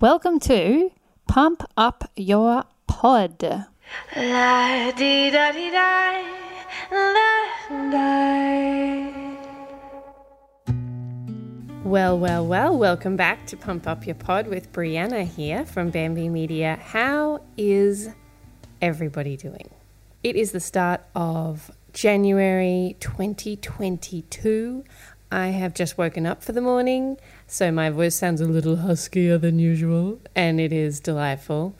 Welcome to Pump Up Your Pod. La di da di da, la da. Well, well, well, welcome back to Pump Up Your Pod with Brianna here from Bamby Media. How is everybody doing? It is the start of January 2022. I have just woken up for the morning, so my voice sounds a little huskier than usual, and it is delightful.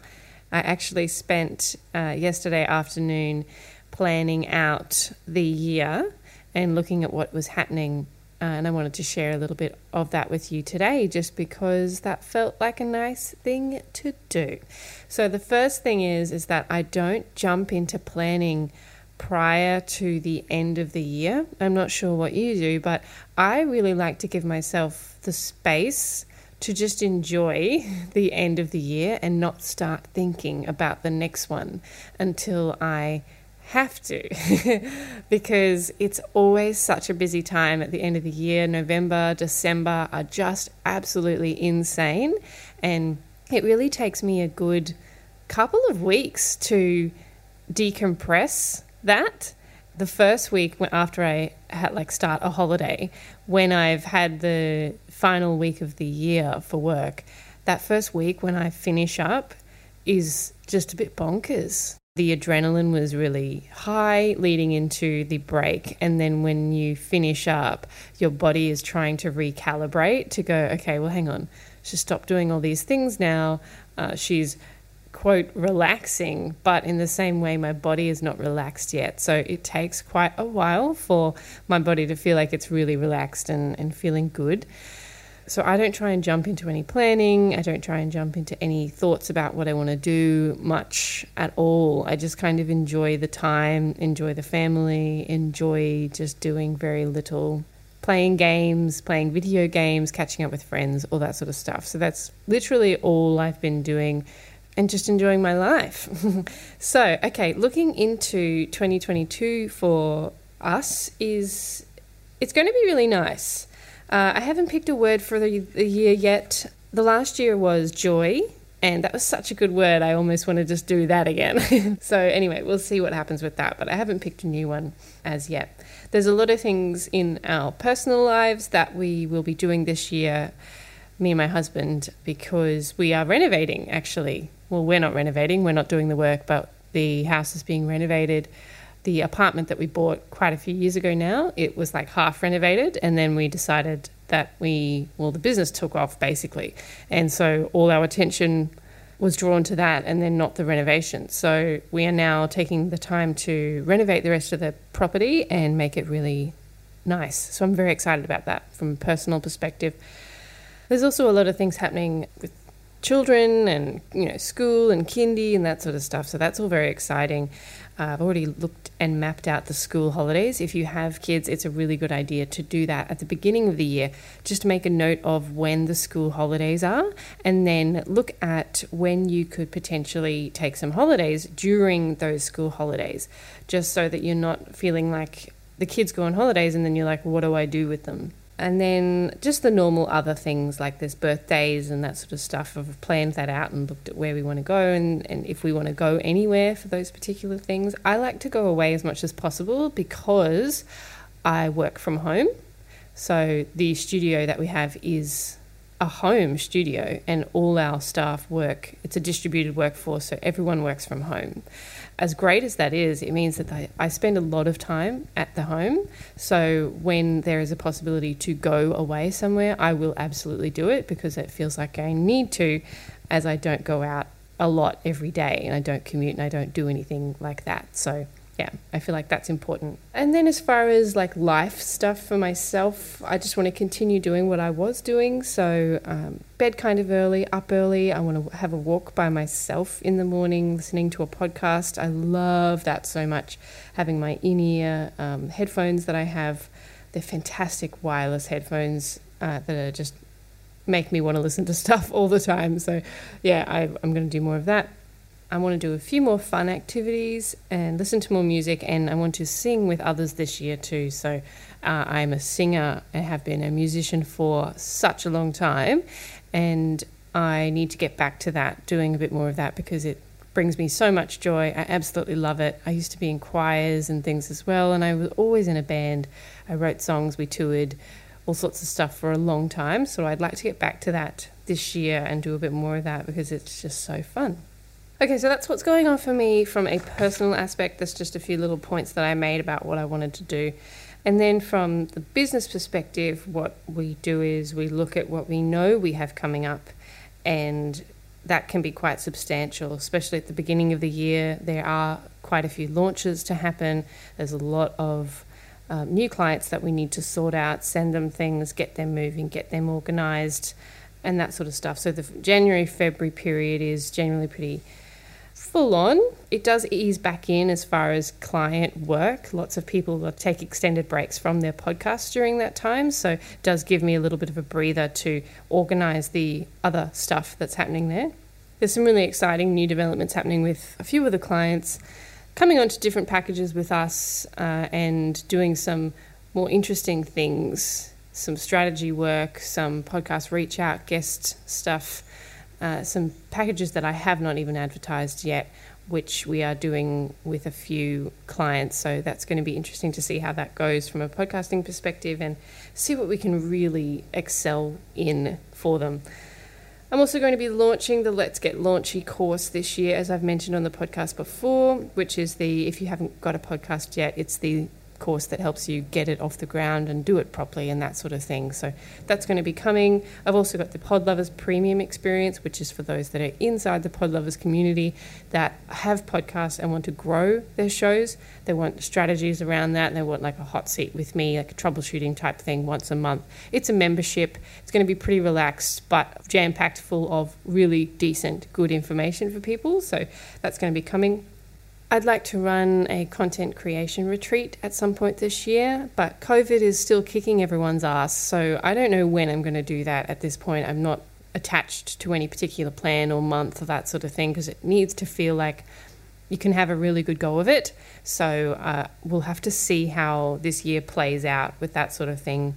I actually spent uh, yesterday afternoon planning out the year and looking at what was happening uh, and I wanted to share a little bit of that with you today just because that felt like a nice thing to do. So the first thing is is that I don't jump into planning prior to the end of the year. I'm not sure what you do, but I really like to give myself the space to just enjoy the end of the year and not start thinking about the next one until I have to because it's always such a busy time at the end of the year. November, December are just absolutely insane. And it really takes me a good couple of weeks to decompress that. The first week after I had like start a holiday, when I've had the final week of the year for work, that first week when I finish up is just a bit bonkers the adrenaline was really high leading into the break. And then when you finish up, your body is trying to recalibrate to go, okay, well, hang on. She's stopped doing all these things now. Uh, she's, quote, relaxing, but in the same way, my body is not relaxed yet. So it takes quite a while for my body to feel like it's really relaxed and, and feeling good. So I don't try and jump into any planning. I don't try and jump into any thoughts about what I want to do much at all. I just kind of enjoy the time, enjoy the family, enjoy just doing very little playing games, playing video games, catching up with friends, all that sort of stuff. So that's literally all I've been doing and just enjoying my life. so, okay, looking into 2022 for us is it's going to be really nice. Uh, I haven't picked a word for the, the year yet. The last year was joy, and that was such a good word. I almost want to just do that again. so, anyway, we'll see what happens with that, but I haven't picked a new one as yet. There's a lot of things in our personal lives that we will be doing this year, me and my husband, because we are renovating actually. Well, we're not renovating, we're not doing the work, but the house is being renovated the apartment that we bought quite a few years ago now, it was like half renovated, and then we decided that we, well, the business took off basically. And so all our attention was drawn to that and then not the renovation. So we are now taking the time to renovate the rest of the property and make it really nice. So I'm very excited about that from a personal perspective. There's also a lot of things happening with children and you know school and kindy and that sort of stuff. So that's all very exciting. Uh, I've already looked and mapped out the school holidays. If you have kids, it's a really good idea to do that at the beginning of the year. Just make a note of when the school holidays are and then look at when you could potentially take some holidays during those school holidays, just so that you're not feeling like the kids go on holidays and then you're like, what do I do with them? And then just the normal other things like there's birthdays and that sort of stuff. I've planned that out and looked at where we want to go and, and if we want to go anywhere for those particular things. I like to go away as much as possible because I work from home. So the studio that we have is a home studio and all our staff work. It's a distributed workforce, so everyone works from home as great as that is, it means that I, I spend a lot of time at the home. So when there is a possibility to go away somewhere, I will absolutely do it because it feels like I need to, as I don't go out a lot every day and I don't commute and I don't do anything like that. So yeah, I feel like that's important. And then as far as like life stuff for myself, I just want to continue doing what I was doing. So um, bed kind of early, up early. I want to have a walk by myself in the morning, listening to a podcast. I love that so much. Having my in-ear um, headphones that I have, they're fantastic wireless headphones uh, that are just make me want to listen to stuff all the time. So yeah, I, I'm going to do more of that. I want to do a few more fun activities and listen to more music, and I want to sing with others this year too. So, uh, I'm a singer and have been a musician for such a long time, and I need to get back to that, doing a bit more of that because it brings me so much joy. I absolutely love it. I used to be in choirs and things as well, and I was always in a band. I wrote songs, we toured, all sorts of stuff for a long time. So I'd like to get back to that this year and do a bit more of that because it's just so fun. Okay, so that's what's going on for me from a personal aspect. There's just a few little points that I made about what I wanted to do. And then from the business perspective, what we do is we look at what we know we have coming up, and that can be quite substantial, especially at the beginning of the year. There are quite a few launches to happen, there's a lot of um, new clients that we need to sort out, send them things, get them moving, get them organized, and that sort of stuff. So the January February period is generally pretty full on. It does ease back in as far as client work. Lots of people take extended breaks from their podcasts during that time. So it does give me a little bit of a breather to organize the other stuff that's happening there. There's some really exciting new developments happening with a few of the clients coming onto different packages with us uh, and doing some more interesting things, some strategy work, some podcast reach out, guest stuff uh, some packages that I have not even advertised yet, which we are doing with a few clients. So that's going to be interesting to see how that goes from a podcasting perspective and see what we can really excel in for them. I'm also going to be launching the Let's Get Launchy course this year, as I've mentioned on the podcast before, which is the, if you haven't got a podcast yet, it's the course that helps you get it off the ground and do it properly and that sort of thing. So that's going to be coming. I've also got the Pod Lovers Premium experience, which is for those that are inside the Pod Lovers community that have podcasts and want to grow their shows. They want strategies around that. They want like a hot seat with me, like a troubleshooting type thing once a month. It's a membership. It's going to be pretty relaxed, but jam packed full of really decent, good information for people. So that's going to be coming. I'd like to run a content creation retreat at some point this year, but COVID is still kicking everyone's ass. So I don't know when I'm going to do that at this point. I'm not attached to any particular plan or month or that sort of thing because it needs to feel like you can have a really good go of it. So uh, we'll have to see how this year plays out with that sort of thing.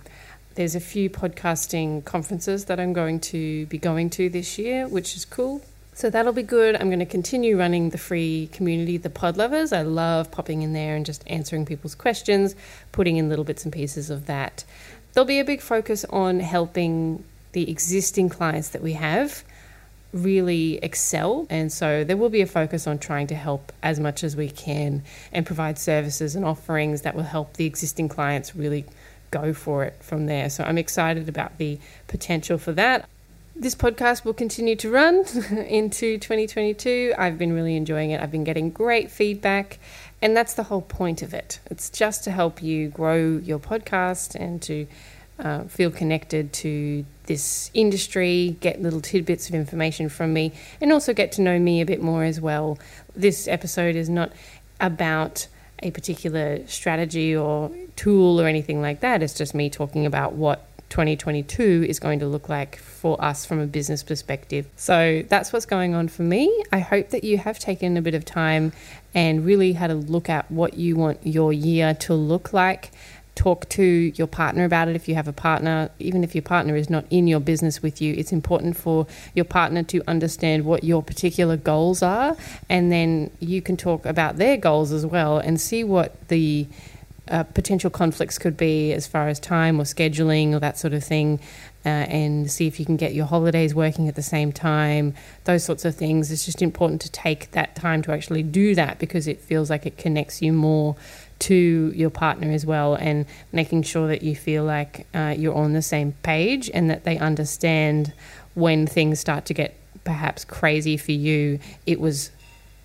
There's a few podcasting conferences that I'm going to be going to this year, which is cool. So that'll be good. I'm going to continue running the free community, the Pod Lovers. I love popping in there and just answering people's questions, putting in little bits and pieces of that. There'll be a big focus on helping the existing clients that we have really excel. And so there will be a focus on trying to help as much as we can and provide services and offerings that will help the existing clients really go for it from there. So I'm excited about the potential for that. This podcast will continue to run into 2022. I've been really enjoying it. I've been getting great feedback, and that's the whole point of it. It's just to help you grow your podcast and to uh, feel connected to this industry, get little tidbits of information from me, and also get to know me a bit more as well. This episode is not about a particular strategy or tool or anything like that. It's just me talking about what 2022 is going to look like for us from a business perspective. So that's what's going on for me. I hope that you have taken a bit of time and really had a look at what you want your year to look like. Talk to your partner about it if you have a partner. Even if your partner is not in your business with you, it's important for your partner to understand what your particular goals are. And then you can talk about their goals as well and see what the uh, potential conflicts could be as far as time or scheduling or that sort of thing, uh, and see if you can get your holidays working at the same time, those sorts of things. It's just important to take that time to actually do that because it feels like it connects you more to your partner as well, and making sure that you feel like uh, you're on the same page and that they understand when things start to get perhaps crazy for you, it was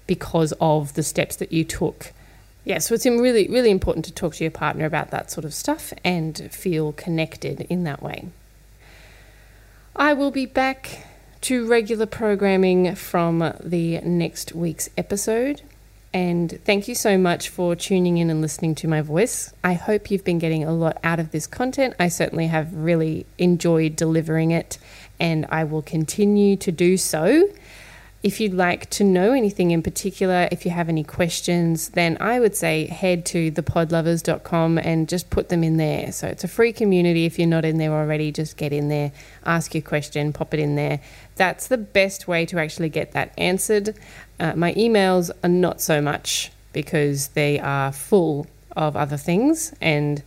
because of the steps that you took yeah, so it's really, really important to talk to your partner about that sort of stuff and feel connected in that way. I will be back to regular programming from the next week's episode. And thank you so much for tuning in and listening to my voice. I hope you've been getting a lot out of this content. I certainly have really enjoyed delivering it, and I will continue to do so. If you'd like to know anything in particular, if you have any questions, then I would say head to thepodlovers.com and just put them in there. So it's a free community. If you're not in there already, just get in there, ask your question, pop it in there. That's the best way to actually get that answered. Uh, my emails are not so much because they are full of other things, and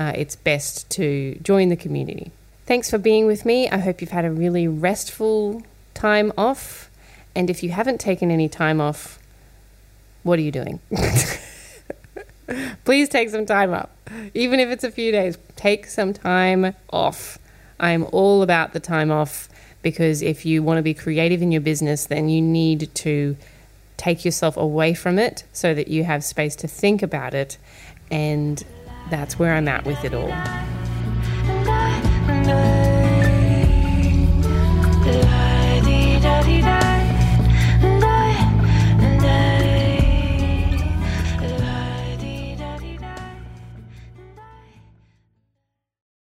uh, it's best to join the community. Thanks for being with me. I hope you've had a really restful time off. And if you haven't taken any time off, what are you doing? Please take some time off. Even if it's a few days, take some time off. I'm all about the time off because if you want to be creative in your business, then you need to take yourself away from it so that you have space to think about it. And that's where I'm at with it all.